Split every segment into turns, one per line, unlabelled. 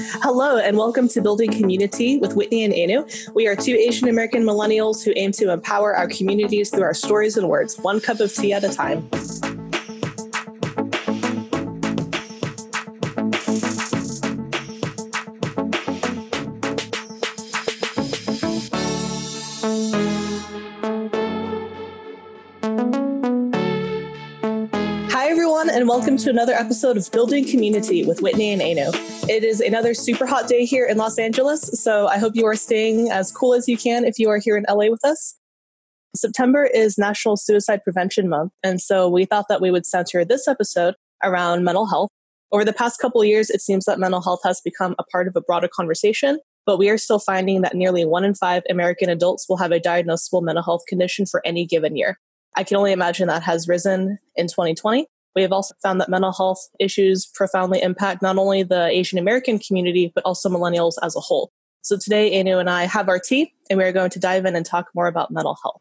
Hello, and welcome to Building Community with Whitney and Anu. We are two Asian American millennials who aim to empower our communities through our stories and words, one cup of tea at a time. Welcome to another episode of Building Community with Whitney and Anu. It is another super hot day here in Los Angeles, so I hope you are staying as cool as you can if you are here in LA with us. September is National Suicide Prevention Month, and so we thought that we would center this episode around mental health. Over the past couple years, it seems that mental health has become a part of a broader conversation, but we are still finding that nearly one in five American adults will have a diagnosable mental health condition for any given year. I can only imagine that has risen in 2020. We have also found that mental health issues profoundly impact not only the Asian American community, but also millennials as a whole. So today, Anu and I have our tea, and we are going to dive in and talk more about mental health.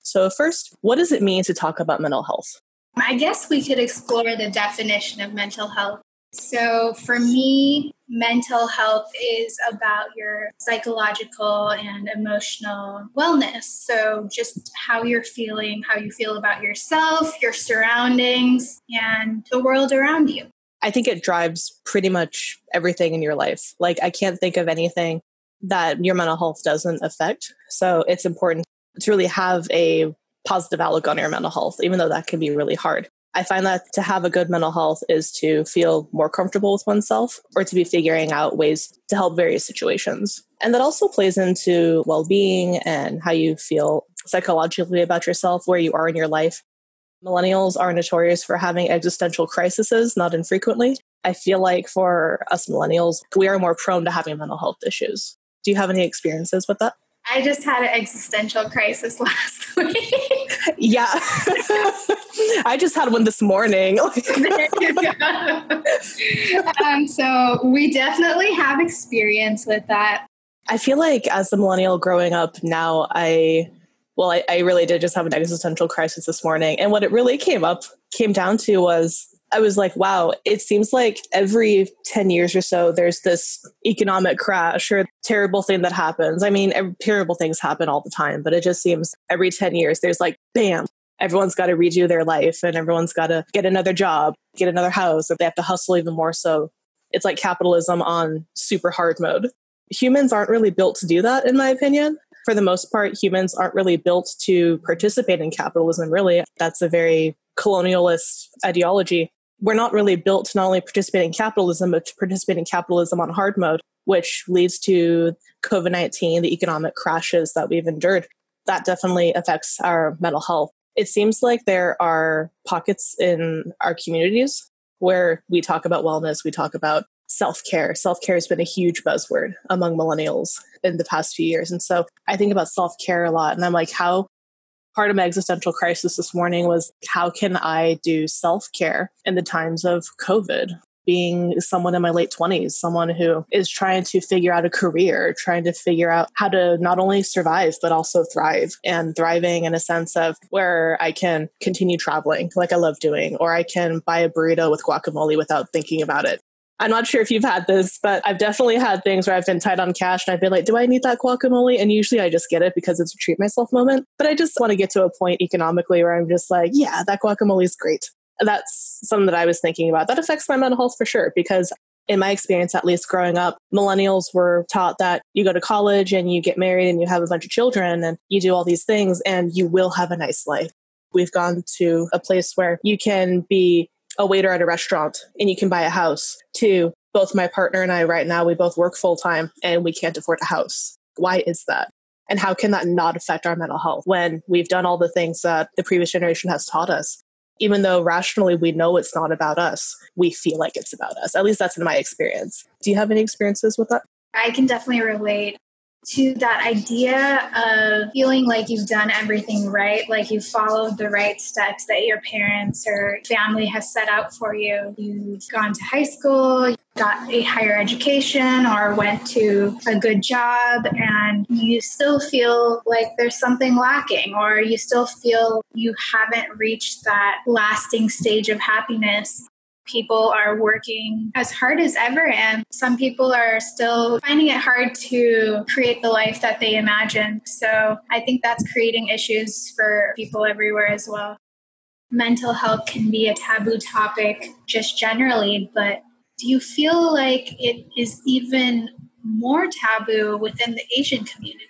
So, first, what does it mean to talk about mental health?
I guess we could explore the definition of mental health. So, for me, mental health is about your psychological and emotional wellness. So, just how you're feeling, how you feel about yourself, your surroundings, and the world around you.
I think it drives pretty much everything in your life. Like, I can't think of anything that your mental health doesn't affect. So, it's important to really have a positive outlook on your mental health, even though that can be really hard. I find that to have a good mental health is to feel more comfortable with oneself or to be figuring out ways to help various situations. And that also plays into well being and how you feel psychologically about yourself, where you are in your life. Millennials are notorious for having existential crises, not infrequently. I feel like for us millennials, we are more prone to having mental health issues. Do you have any experiences with that?
I just had an existential crisis last week.
Yeah. I just had one this morning.
um, so we definitely have experience with that.
I feel like as a millennial growing up now, I well, I, I really did just have an existential crisis this morning. And what it really came up came down to was I was like, wow, it seems like every 10 years or so, there's this economic crash or terrible thing that happens. I mean, terrible things happen all the time, but it just seems every 10 years, there's like, bam, everyone's got to redo their life and everyone's got to get another job, get another house, or they have to hustle even more. So it's like capitalism on super hard mode. Humans aren't really built to do that, in my opinion. For the most part, humans aren't really built to participate in capitalism, really. That's a very colonialist ideology we're not really built to not only participate in capitalism, but to participate in capitalism on hard mode, which leads to COVID 19, the economic crashes that we've endured. That definitely affects our mental health. It seems like there are pockets in our communities where we talk about wellness, we talk about self care. Self care has been a huge buzzword among millennials in the past few years. And so I think about self care a lot. And I'm like, how part of my existential crisis this morning was how can I do self care in the times of COVID? Being someone in my late 20s, someone who is trying to figure out a career, trying to figure out how to not only survive, but also thrive and thriving in a sense of where I can continue traveling like I love doing, or I can buy a burrito with guacamole without thinking about it. I'm not sure if you've had this, but I've definitely had things where I've been tight on cash and I've been like, do I need that guacamole? And usually I just get it because it's a treat myself moment. But I just want to get to a point economically where I'm just like, yeah, that guacamole is great. That's something that I was thinking about. That affects my mental health for sure because in my experience, at least growing up, millennials were taught that you go to college and you get married and you have a bunch of children and you do all these things and you will have a nice life. We've gone to a place where you can be a waiter at a restaurant and you can buy a house. to both my partner and I right now, we both work full time and we can't afford a house. Why is that? And how can that not affect our mental health when we've done all the things that the previous generation has taught us? Even though rationally we know it's not about us, we feel like it's about us. At least that's in my experience. Do you have any experiences with that?
I can definitely relate to that idea of feeling like you've done everything right, like you've followed the right steps that your parents or family has set out for you. You've gone to high school, got a higher education, or went to a good job, and you still feel like there's something lacking, or you still feel you haven't reached that lasting stage of happiness people are working as hard as ever, and some people are still finding it hard to create the life that they imagine. So I think that's creating issues for people everywhere as well. Mental health can be a taboo topic just generally, but do you feel like it is even more taboo within the Asian community?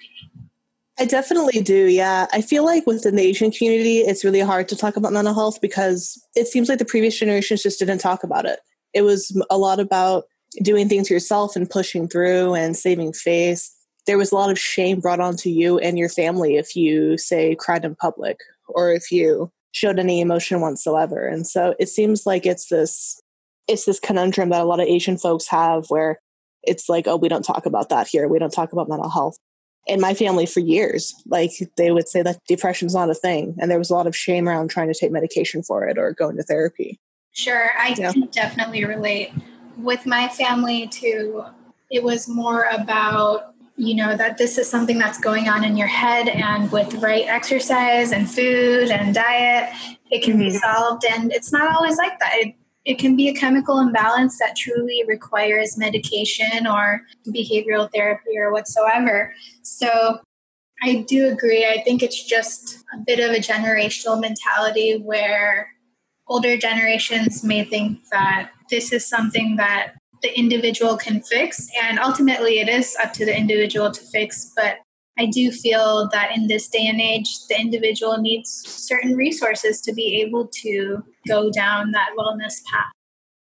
I definitely do. Yeah. I feel like within the Asian community, it's really hard to talk about mental health because it seems like the previous generations just didn't talk about it. It was a lot about doing things yourself and pushing through and saving face. There was a lot of shame brought onto you and your family if you, say, cried in public or if you showed any emotion whatsoever. And so it seems like it's this it's this conundrum that a lot of Asian folks have where it's like, oh, we don't talk about that here. We don't talk about mental health in my family for years. Like they would say that depression's not a thing. And there was a lot of shame around trying to take medication for it or going to therapy.
Sure. I yeah. can definitely relate. With my family too, it was more about, you know, that this is something that's going on in your head and with right exercise and food and diet, it can mm-hmm. be solved. And it's not always like that. It, it can be a chemical imbalance that truly requires medication or behavioral therapy or whatsoever. So I do agree. I think it's just a bit of a generational mentality where older generations may think that this is something that the individual can fix. And ultimately, it is up to the individual to fix. But I do feel that in this day and age, the individual needs certain resources to be able to go down that wellness path.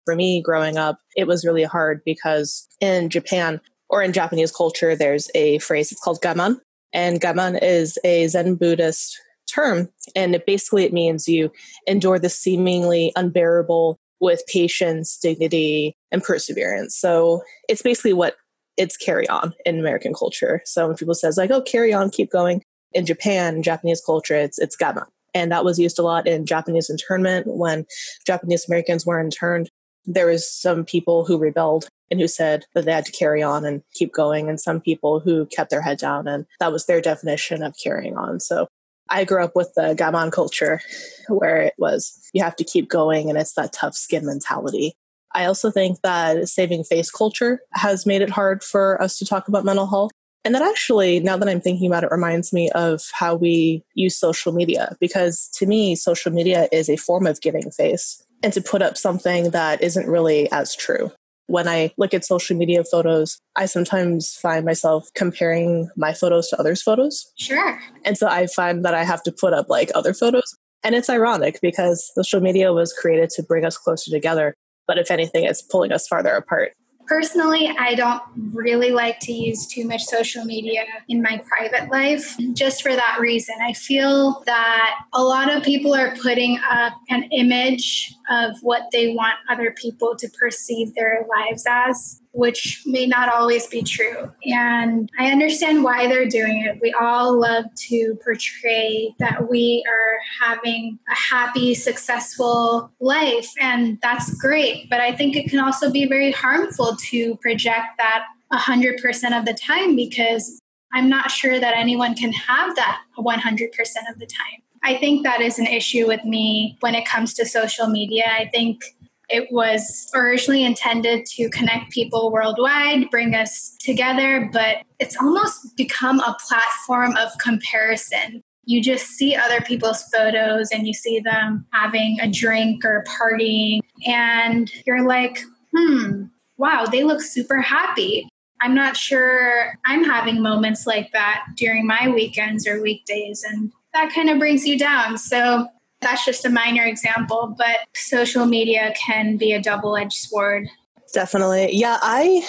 For me, growing up, it was really hard because in Japan or in Japanese culture, there's a phrase, it's called gaman. And gaman is a Zen Buddhist term. And it basically it means you endure the seemingly unbearable with patience, dignity, and perseverance. So it's basically what it's carry on in American culture. So when people says like, "Oh, carry on, keep going," in Japan, Japanese culture, it's it's gaman, and that was used a lot in Japanese internment when Japanese Americans were interned. There was some people who rebelled and who said that they had to carry on and keep going, and some people who kept their head down, and that was their definition of carrying on. So I grew up with the gaman culture where it was you have to keep going and it's that tough skin mentality. I also think that saving face culture has made it hard for us to talk about mental health. And that actually, now that I'm thinking about it, reminds me of how we use social media. Because to me, social media is a form of giving face and to put up something that isn't really as true. When I look at social media photos, I sometimes find myself comparing my photos to others' photos.
Sure.
And so I find that I have to put up like other photos. And it's ironic because social media was created to bring us closer together. But if anything, it's pulling us farther apart.
Personally, I don't really like to use too much social media in my private life just for that reason. I feel that a lot of people are putting up an image of what they want other people to perceive their lives as which may not always be true. And I understand why they're doing it. We all love to portray that we are having a happy, successful life, and that's great. But I think it can also be very harmful to project that 100% of the time because I'm not sure that anyone can have that 100% of the time. I think that is an issue with me when it comes to social media. I think it was originally intended to connect people worldwide, bring us together, but it's almost become a platform of comparison. You just see other people's photos and you see them having a drink or partying, and you're like, hmm, wow, they look super happy. I'm not sure I'm having moments like that during my weekends or weekdays, and that kind of brings you down. So that's just a minor example, but social media can be a double edged sword.
Definitely. Yeah, I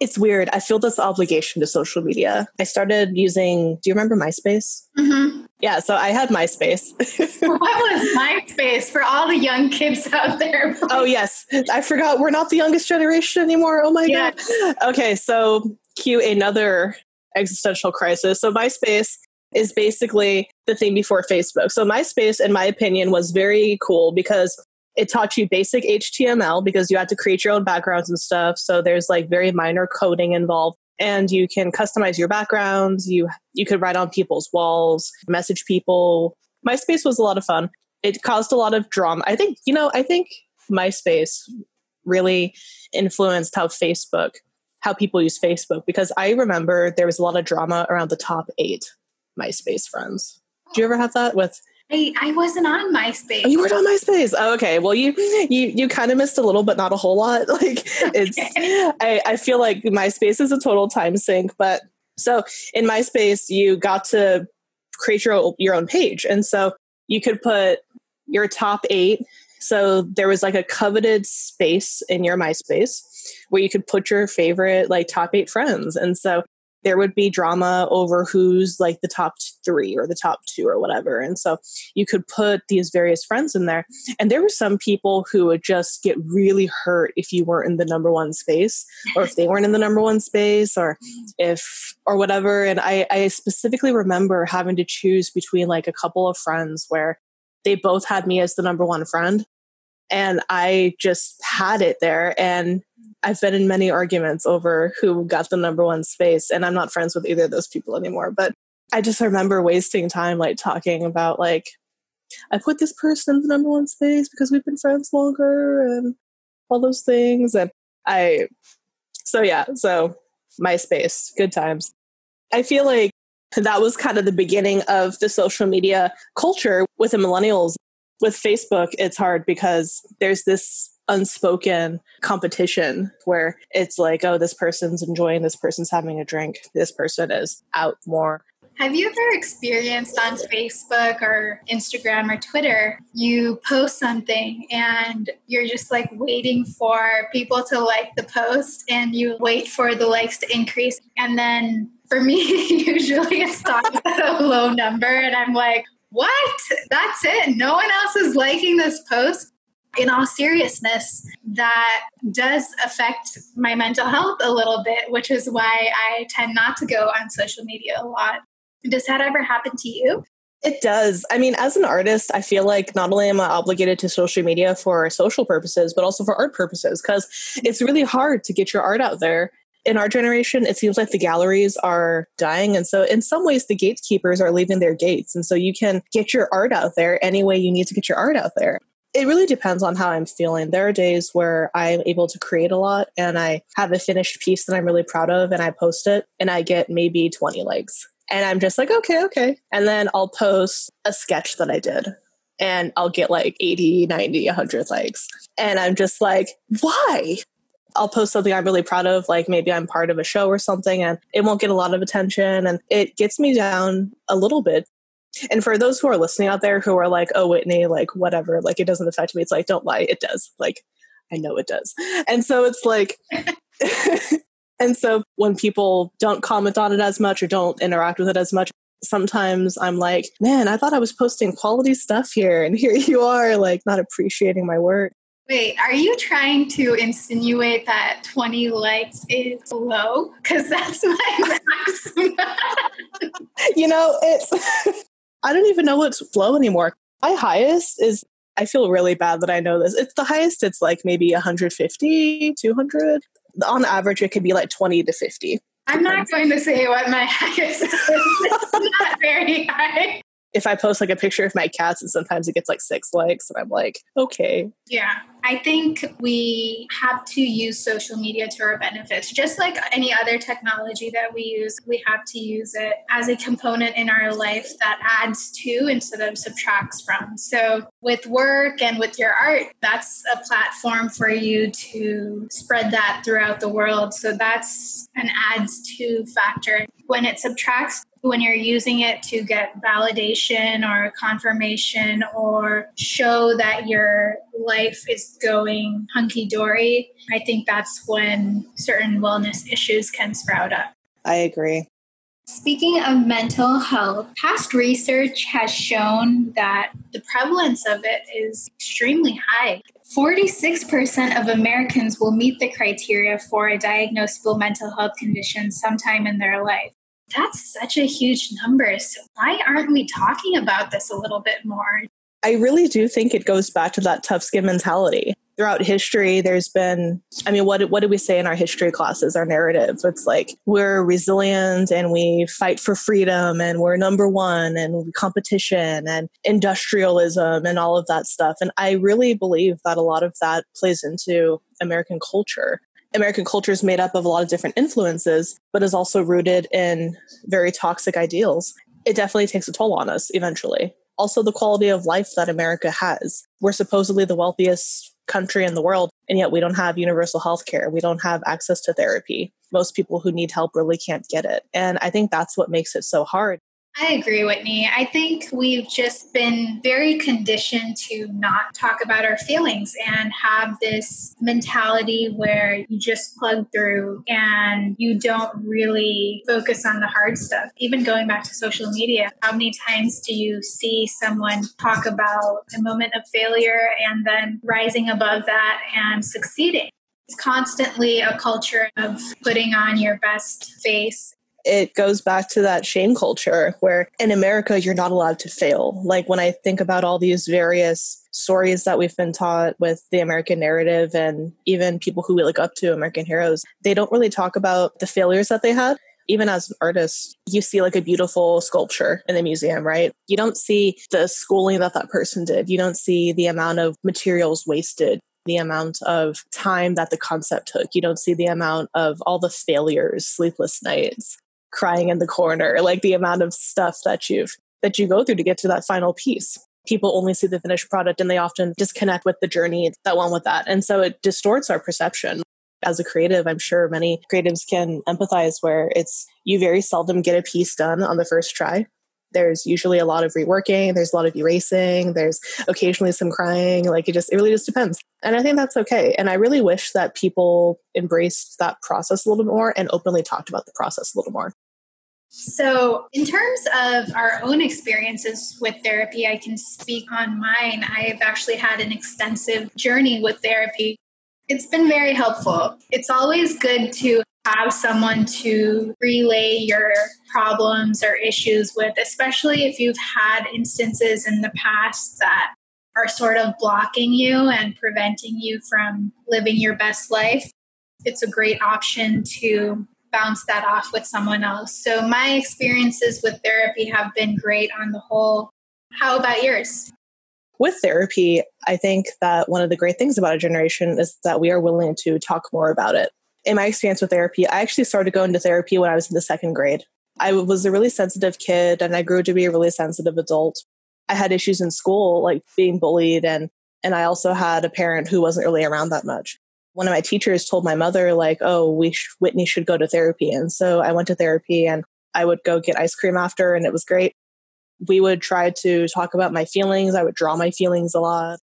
it's weird. I feel this obligation to social media. I started using, do you remember MySpace? Mm-hmm. Yeah, so I had MySpace.
what was MySpace for all the young kids out there?
oh, yes. I forgot we're not the youngest generation anymore. Oh my yeah. God. Okay, so cue another existential crisis. So MySpace is basically the thing before Facebook. So MySpace, in my opinion, was very cool because it taught you basic HTML because you had to create your own backgrounds and stuff. So there's like very minor coding involved. And you can customize your backgrounds. You you could write on people's walls, message people. MySpace was a lot of fun. It caused a lot of drama. I think, you know, I think MySpace really influenced how Facebook, how people use Facebook. Because I remember there was a lot of drama around the top eight MySpace friends. Do you ever have that with?
I, I wasn't on MySpace.
Oh, you weren't on MySpace. Oh, okay. Well, you you you kind of missed a little, but not a whole lot. Like it's, I, I feel like MySpace is a total time sink. But so in MySpace, you got to create your your own page, and so you could put your top eight. So there was like a coveted space in your MySpace where you could put your favorite like top eight friends. And so there would be drama over who's like the top three or the top two or whatever. And so you could put these various friends in there. And there were some people who would just get really hurt if you weren't in the number one space or if they weren't in the number one space or if or whatever. And I, I specifically remember having to choose between like a couple of friends where they both had me as the number one friend. And I just had it there. And I've been in many arguments over who got the number one space. And I'm not friends with either of those people anymore. But I just remember wasting time like talking about like, I put this person in the number one space because we've been friends longer and all those things. And I, so yeah, so MySpace, good times. I feel like that was kind of the beginning of the social media culture with the millennials. With Facebook, it's hard because there's this unspoken competition where it's like, oh, this person's enjoying, this person's having a drink, this person is out more.
Have you ever experienced on Facebook or Instagram or Twitter, you post something and you're just like waiting for people to like the post and you wait for the likes to increase and then for me, usually it stops at a low number, and I'm like, what? That's it. No one else is liking this post. In all seriousness, that does affect my mental health a little bit, which is why I tend not to go on social media a lot. Does that ever happen to you?
It does. I mean, as an artist, I feel like not only am I obligated to social media for social purposes, but also for art purposes, because it's really hard to get your art out there in our generation, it seems like the galleries are dying. And so, in some ways, the gatekeepers are leaving their gates. And so, you can get your art out there any way you need to get your art out there. It really depends on how I'm feeling. There are days where I'm able to create a lot and I have a finished piece that I'm really proud of and I post it and I get maybe 20 likes. And I'm just like, okay, okay. And then I'll post a sketch that I did and I'll get like 80, 90, 100 likes. And I'm just like, why? I'll post something I'm really proud of, like maybe I'm part of a show or something, and it won't get a lot of attention. And it gets me down a little bit. And for those who are listening out there who are like, oh, Whitney, like whatever, like it doesn't affect me, it's like, don't lie, it does. Like, I know it does. And so it's like, and so when people don't comment on it as much or don't interact with it as much, sometimes I'm like, man, I thought I was posting quality stuff here. And here you are, like, not appreciating my work.
Wait, are you trying to insinuate that 20 likes is low? Because that's my maximum.
you know, it's, I don't even know what's low anymore. My highest is, I feel really bad that I know this. It's the highest, it's like maybe 150, 200. On average, it could be like 20 to 50.
I'm not going to say what my highest is. It's not very high
if I post like a picture of my cats and sometimes it gets like six likes and I'm like, okay.
Yeah. I think we have to use social media to our benefits. Just like any other technology that we use, we have to use it as a component in our life that adds to instead of subtracts from. So with work and with your art, that's a platform for you to spread that throughout the world. So that's an adds to factor. When it subtracts, when you're using it to get validation or confirmation or show that your life is going hunky dory, I think that's when certain wellness issues can sprout up.
I agree.
Speaking of mental health, past research has shown that the prevalence of it is extremely high. 46% of Americans will meet the criteria for a diagnosable mental health condition sometime in their life. That's such a huge number. So, why aren't we talking about this a little bit more?
I really do think it goes back to that tough skin mentality. throughout history there's been i mean what what do we say in our history classes our narrative it's like we're resilient and we fight for freedom and we're number one and competition and industrialism and all of that stuff and i really believe that a lot of that plays into american culture American culture is made up of a lot of different influences, but is also rooted in very toxic ideals. It definitely takes a toll on us eventually. Also, the quality of life that America has. We're supposedly the wealthiest country in the world, and yet we don't have universal health care. We don't have access to therapy. Most people who need help really can't get it. And I think that's what makes it so hard.
I agree, Whitney. I think we've just been very conditioned to not talk about our feelings and have this mentality where you just plug through and you don't really focus on the hard stuff. Even going back to social media, how many times do you see someone talk about a moment of failure and then rising above that and succeeding? It's constantly a culture of putting on your best face
it goes back to that shame culture where in America, you're not allowed to fail. Like when I think about all these various stories that we've been taught with the American narrative and even people who we look up to, American heroes, they don't really talk about the failures that they had. Even as an artist, you see like a beautiful sculpture in the museum, right? You don't see the schooling that that person did. You don't see the amount of materials wasted the amount of time that the concept took. You don't see the amount of all the failures, sleepless nights crying in the corner, like the amount of stuff that you've that you go through to get to that final piece. People only see the finished product and they often disconnect with the journey that went with that. And so it distorts our perception. As a creative, I'm sure many creatives can empathize where it's you very seldom get a piece done on the first try there's usually a lot of reworking there's a lot of erasing there's occasionally some crying like it just it really just depends and i think that's okay and i really wish that people embraced that process a little bit more and openly talked about the process a little more
so, in terms of our own experiences with therapy, I can speak on mine. I've actually had an extensive journey with therapy. It's been very helpful. It's always good to have someone to relay your problems or issues with, especially if you've had instances in the past that are sort of blocking you and preventing you from living your best life. It's a great option to bounce that off with someone else. So, my experiences with therapy have been great on the whole. How about yours?
With therapy, I think that one of the great things about our generation is that we are willing to talk more about it in my experience with therapy, I actually started going to therapy when I was in the second grade. I was a really sensitive kid and I grew to be a really sensitive adult. I had issues in school, like being bullied, and, and I also had a parent who wasn't really around that much. One of my teachers told my mother, like, oh, we sh- Whitney should go to therapy. And so I went to therapy and I would go get ice cream after, and it was great. We would try to talk about my feelings. I would draw my feelings a lot.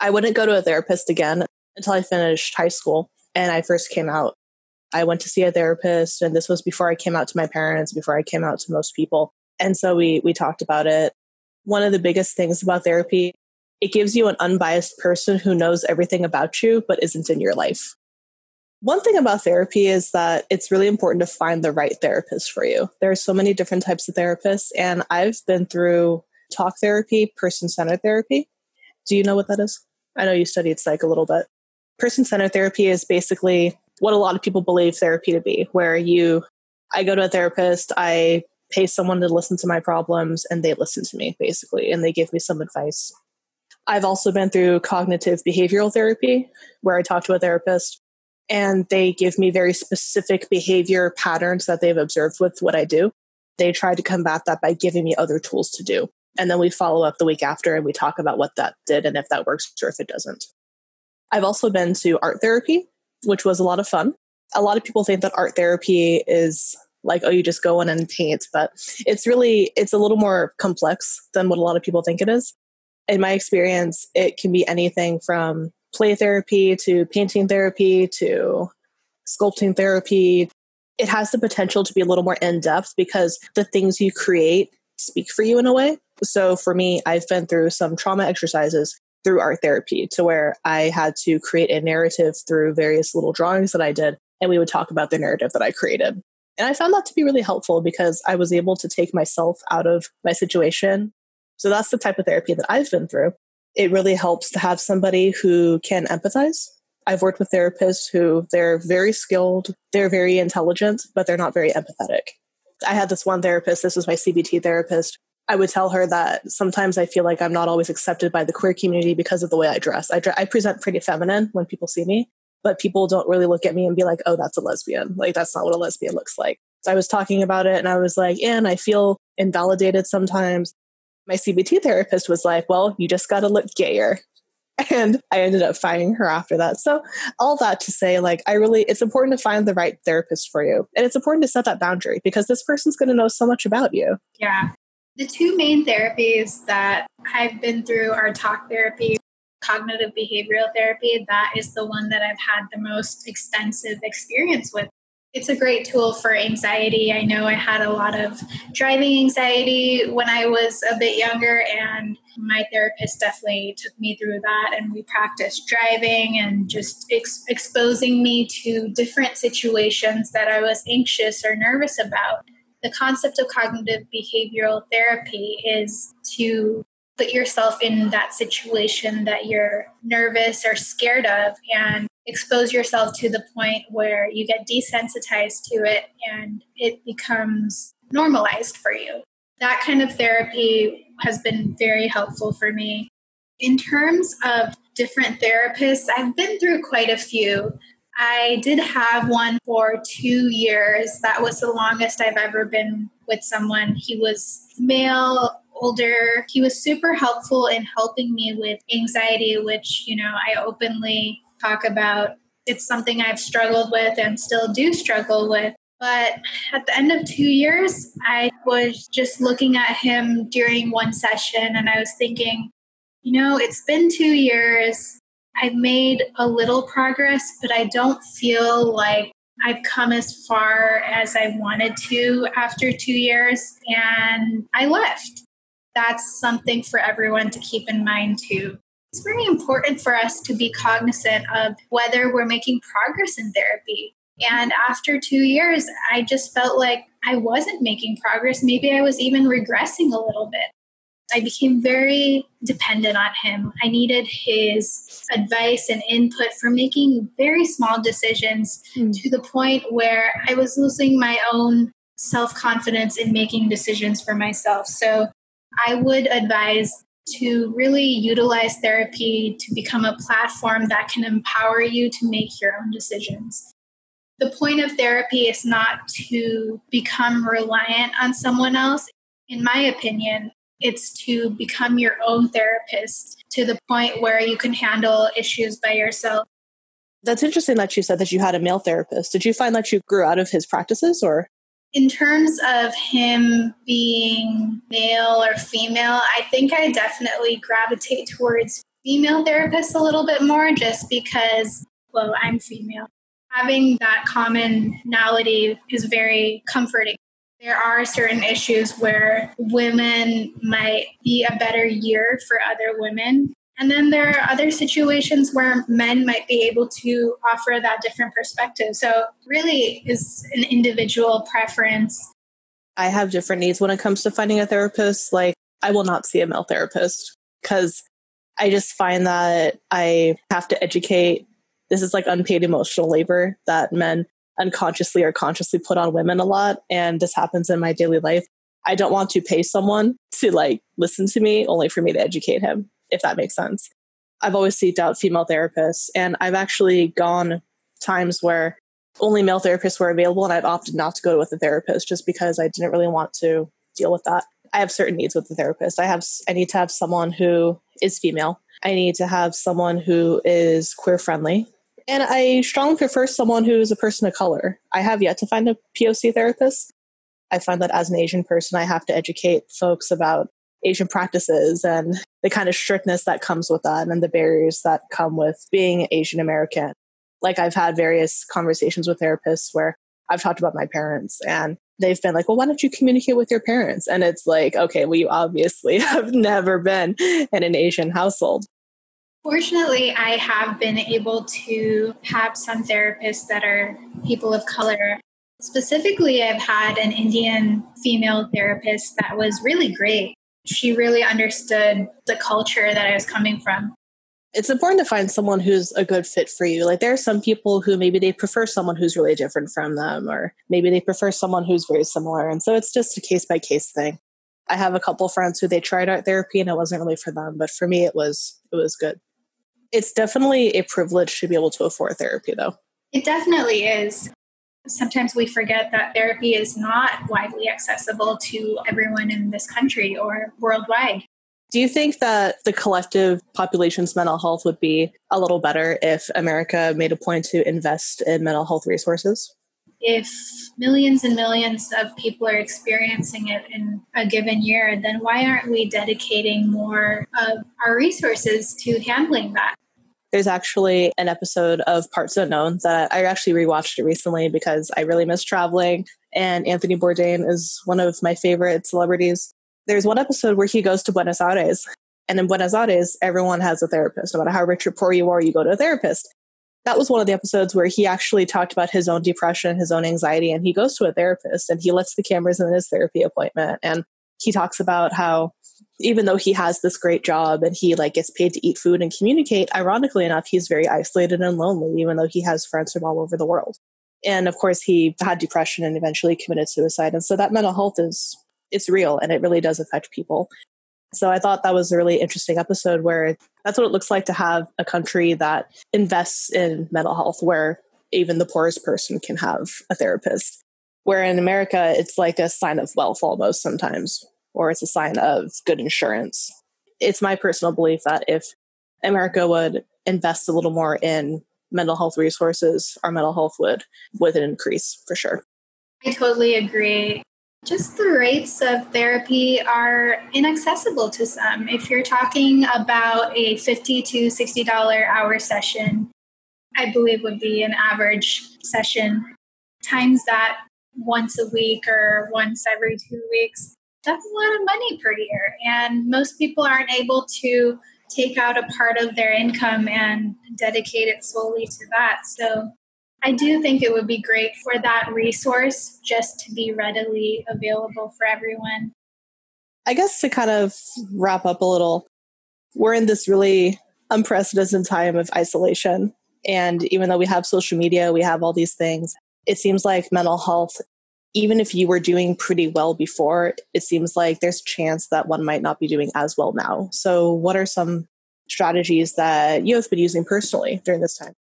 I wouldn't go to a therapist again until I finished high school and I first came out. I went to see a therapist, and this was before I came out to my parents, before I came out to most people. And so we we talked about it. One of the biggest things about therapy, it gives you an unbiased person who knows everything about you but isn't in your life. One thing about therapy is that it's really important to find the right therapist for you. There are so many different types of therapists, and I've been through talk therapy, person centered therapy. Do you know what that is? I know you studied psych a little bit person centered therapy is basically what a lot of people believe therapy to be, where you, I go to a therapist, I pay someone to listen to my problems, and they listen to me basically, and they give me some advice. I've also been through cognitive behavioral therapy, where I talk to a therapist and they give me very specific behavior patterns that they've observed with what I do. They try to combat that by giving me other tools to do. And then we follow up the week after and we talk about what that did and if that works or if it doesn't. I've also been to art therapy, which was a lot of fun. A lot of people think that art therapy is like oh you just go in and paint but it's really it's a little more complex than what a lot of people think it is in my experience it can be anything from play therapy to painting therapy to sculpting therapy it has the potential to be a little more in depth because the things you create speak for you in a way so for me i've been through some trauma exercises through art therapy to where I had to create a narrative through various little drawings that I did. And we would talk about the narrative that I created. And I found that to be really helpful because I was able to take myself out of my situation. So that's the type of therapy that I've been through. it really helps to have somebody who can empathize. I've worked with therapists who they're very skilled, they're very intelligent, but they're not very empathetic. I had this one therapist, this was my CBT therapist. I would tell her that sometimes I feel like I'm not always accepted by the queer community because of the way I dress. I, I present pretty feminine when people see me, but people don't really look at me and be like, oh, that's a lesbian. Like, that's not what a lesbian looks like. So I was talking about it and I was like, and I feel invalidated sometimes. My CBT therapist was like, well, you just got to look gayer. And I ended up finding her after that. So, all that to say, like, I really, it's important to find the right therapist for you. And it's important to set that boundary because this person's going to know so much about you.
Yeah. The two main therapies that I've been through are talk therapy, cognitive behavioral therapy. That is the one that I've had the most extensive experience with. It's a great tool for anxiety. I know I had a lot of driving anxiety when I was a bit younger, and my therapist definitely took me through that. And we practiced driving and just ex- exposing me to different situations that I was anxious or nervous about the concept of cognitive behavioral therapy is to put yourself in that situation that you're nervous or scared of and expose yourself to the point where you get desensitized to it and it becomes normalized for you. That kind of therapy has been very helpful for me. In terms of different therapists, I've been through quite a few. I did have one for two years. That was the longest I've ever been with someone. He was male, older. He was super helpful in helping me with anxiety, which, you know, I openly talk about. It's something I've struggled with and still do struggle with. But at the end of two years, I was just looking at him during one session and I was thinking, you know, it's been two years. I've made a little progress, but I don't feel like I've come as far as I wanted to after two years, and I left. That's something for everyone to keep in mind too. It's very important for us to be cognizant of whether we're making progress in therapy. And after two years, I just felt like I wasn't making progress. Maybe I was even regressing a little bit. I became very dependent on him. I needed his advice and input for making very small decisions mm. to the point where I was losing my own self confidence in making decisions for myself. So I would advise to really utilize therapy to become a platform that can empower you to make your own decisions. The point of therapy is not to become reliant on someone else. In my opinion, it's to become your own therapist to the point where you can handle issues by yourself.
That's interesting that you said that you had a male therapist. Did you find that you grew out of his practices or?
In terms of him being male or female, I think I definitely gravitate towards female therapists a little bit more just because, well, I'm female. Having that commonality is very comforting. There are certain issues where women might be a better year for other women. And then there are other situations where men might be able to offer that different perspective. So, really, is an individual preference.
I have different needs when it comes to finding a therapist. Like, I will not see a male therapist because I just find that I have to educate. This is like unpaid emotional labor that men unconsciously or consciously put on women a lot. And this happens in my daily life. I don't want to pay someone to like listen to me only for me to educate him, if that makes sense. I've always seeked out female therapists, and I've actually gone times where only male therapists were available, and I've opted not to go with a therapist just because I didn't really want to deal with that. I have certain needs with the therapist. I have I need to have someone who is female. I need to have someone who is queer friendly. And I strongly prefer someone who is a person of color. I have yet to find a POC therapist. I find that as an Asian person, I have to educate folks about Asian practices and the kind of strictness that comes with that and the barriers that come with being Asian American. Like I've had various conversations with therapists where I've talked about my parents and they've been like, well, why don't you communicate with your parents? And it's like, okay, well, you obviously have never been in an Asian household.
Fortunately, I have been able to have some therapists that are people of color. Specifically, I've had an Indian female therapist that was really great. She really understood the culture that I was coming from.
It's important to find someone who's a good fit for you. Like there are some people who maybe they prefer someone who's really different from them, or maybe they prefer someone who's very similar. And so it's just a case by case thing. I have a couple friends who they tried art therapy and it wasn't really for them, but for me it was it was good. It's definitely a privilege to be able to afford therapy though.
It definitely is. Sometimes we forget that therapy is not widely accessible to everyone in this country or worldwide.
Do you think that the collective population's mental health would be a little better if America made a point to invest in mental health resources?
If millions and millions of people are experiencing it in a given year, then why aren't we dedicating more of our resources to handling that?
There's actually an episode of Parts Unknown that I actually rewatched it recently because I really miss traveling. And Anthony Bourdain is one of my favorite celebrities. There's one episode where he goes to Buenos Aires. And in Buenos Aires, everyone has a therapist. No matter how rich or poor you are, you go to a therapist that was one of the episodes where he actually talked about his own depression, his own anxiety, and he goes to a therapist and he lets the cameras in his therapy appointment. And he talks about how even though he has this great job and he like gets paid to eat food and communicate, ironically enough, he's very isolated and lonely, even though he has friends from all over the world. And of course, he had depression and eventually committed suicide. And so that mental health is it's real and it really does affect people. So I thought that was a really interesting episode where that's what it looks like to have a country that invests in mental health, where even the poorest person can have a therapist. Where in America, it's like a sign of wealth almost sometimes, or it's a sign of good insurance. It's my personal belief that if America would invest a little more in mental health resources, our mental health would would increase for sure.
I totally agree. Just the rates of therapy are inaccessible to some. If you're talking about a 50 to $60 hour session, I believe would be an average session, times that once a week or once every two weeks, that's a lot of money per year. And most people aren't able to take out a part of their income and dedicate it solely to that. So I do think it would be great for that resource just to be readily available for everyone.
I guess to kind of wrap up a little, we're in this really unprecedented time of isolation. And even though we have social media, we have all these things, it seems like mental health, even if you were doing pretty well before, it seems like there's a chance that one might not be doing as well now. So, what are some strategies that you have been using personally during this time?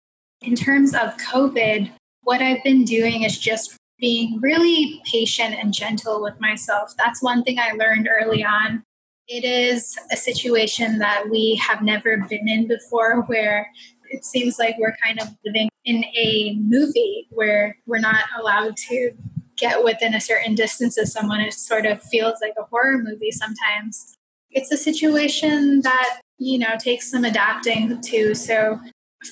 In terms of COVID, what I've been doing is just being really patient and gentle with myself. That's one thing I learned early on. It is a situation that we have never been in before where it seems like we're kind of living in a movie where we're not allowed to get within a certain distance of someone. It sort of feels like a horror movie sometimes. It's a situation that, you know, takes some adapting to. So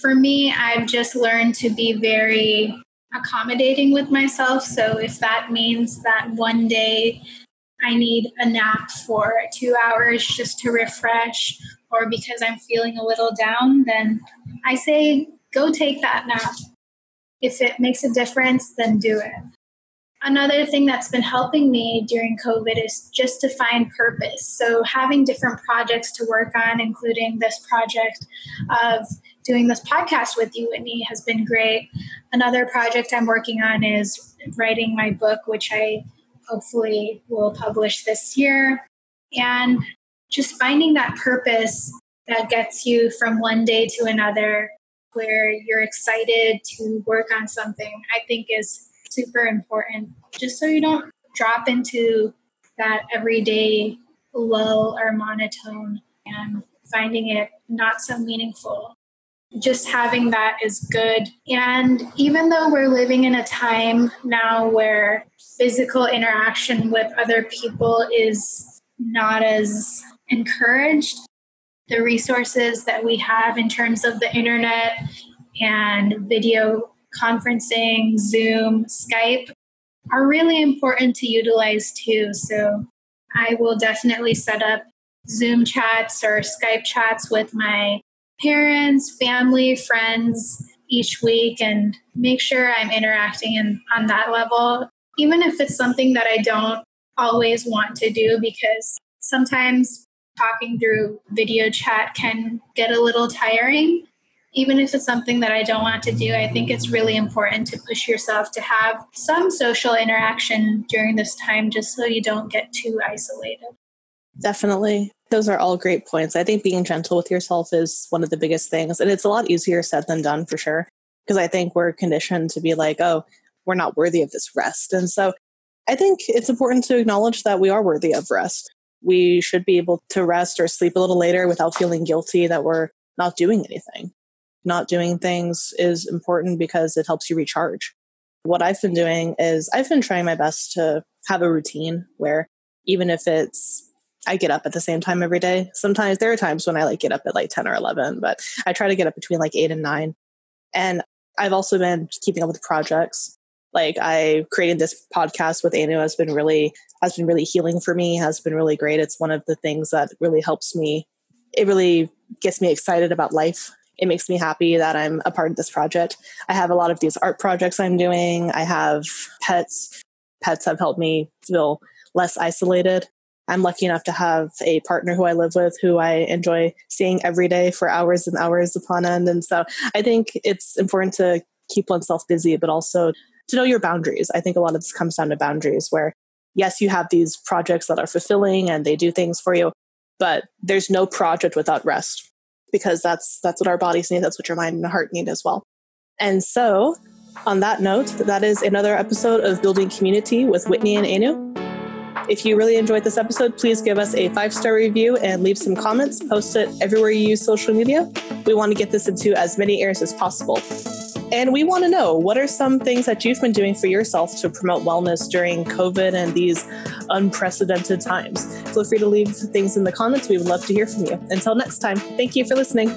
for me, I've just learned to be very accommodating with myself. So if that means that one day I need a nap for two hours just to refresh, or because I'm feeling a little down, then I say, go take that nap. If it makes a difference, then do it. Another thing that's been helping me during COVID is just to find purpose. So, having different projects to work on, including this project of doing this podcast with you, Whitney, has been great. Another project I'm working on is writing my book, which I hopefully will publish this year. And just finding that purpose that gets you from one day to another, where you're excited to work on something, I think is super important, just so you don't drop into that everyday lull or monotone and finding it not so meaningful just having that is good. And even though we're living in a time now where physical interaction with other people is not as encouraged, the resources that we have in terms of the internet and video conferencing, Zoom, Skype are really important to utilize too. So I will definitely set up Zoom chats or Skype chats with my parents, family, friends each week and make sure I'm interacting in, on that level, even if it's something that I don't always want to do because sometimes talking through video chat can get a little tiring. Even if it's something that I don't want to do, I think it's really important to push yourself to have some social interaction during this time just so you don't get too isolated.
Definitely. Those are all great points. I think being gentle with yourself is one of the biggest things. And it's a lot easier said than done for sure. Because I think we're conditioned to be like, oh, we're not worthy of this rest. And so I think it's important to acknowledge that we are worthy of rest we should be able to rest or sleep a little later without feeling guilty that we're not doing anything. Not doing things is important because it helps you recharge. What I've been doing is I've been trying my best to have a routine where even if it's I get up at the same time every day. Sometimes there are times when I like get up at like 10 or 11, but I try to get up between like 8 and 9. And I've also been keeping up with projects like I created this podcast with Anu has been really has been really healing for me, has been really great. It's one of the things that really helps me. It really gets me excited about life. It makes me happy that I'm a part of this project. I have a lot of these art projects I'm doing. I have pets. Pets have helped me feel less isolated. I'm lucky enough to have a partner who I live with who I enjoy seeing every day for hours and hours upon end. And so I think it's important to keep oneself busy, but also to know your boundaries. I think a lot of this comes down to boundaries where, yes, you have these projects that are fulfilling and they do things for you, but there's no project without rest because that's that's what our bodies need. That's what your mind and heart need as well. And so, on that note, that is another episode of Building Community with Whitney and Anu. If you really enjoyed this episode, please give us a five star review and leave some comments. Post it everywhere you use social media. We want to get this into as many ears as possible. And we want to know what are some things that you've been doing for yourself to promote wellness during COVID and these unprecedented times? Feel free to leave things in the comments. We would love to hear from you. Until next time, thank you for listening.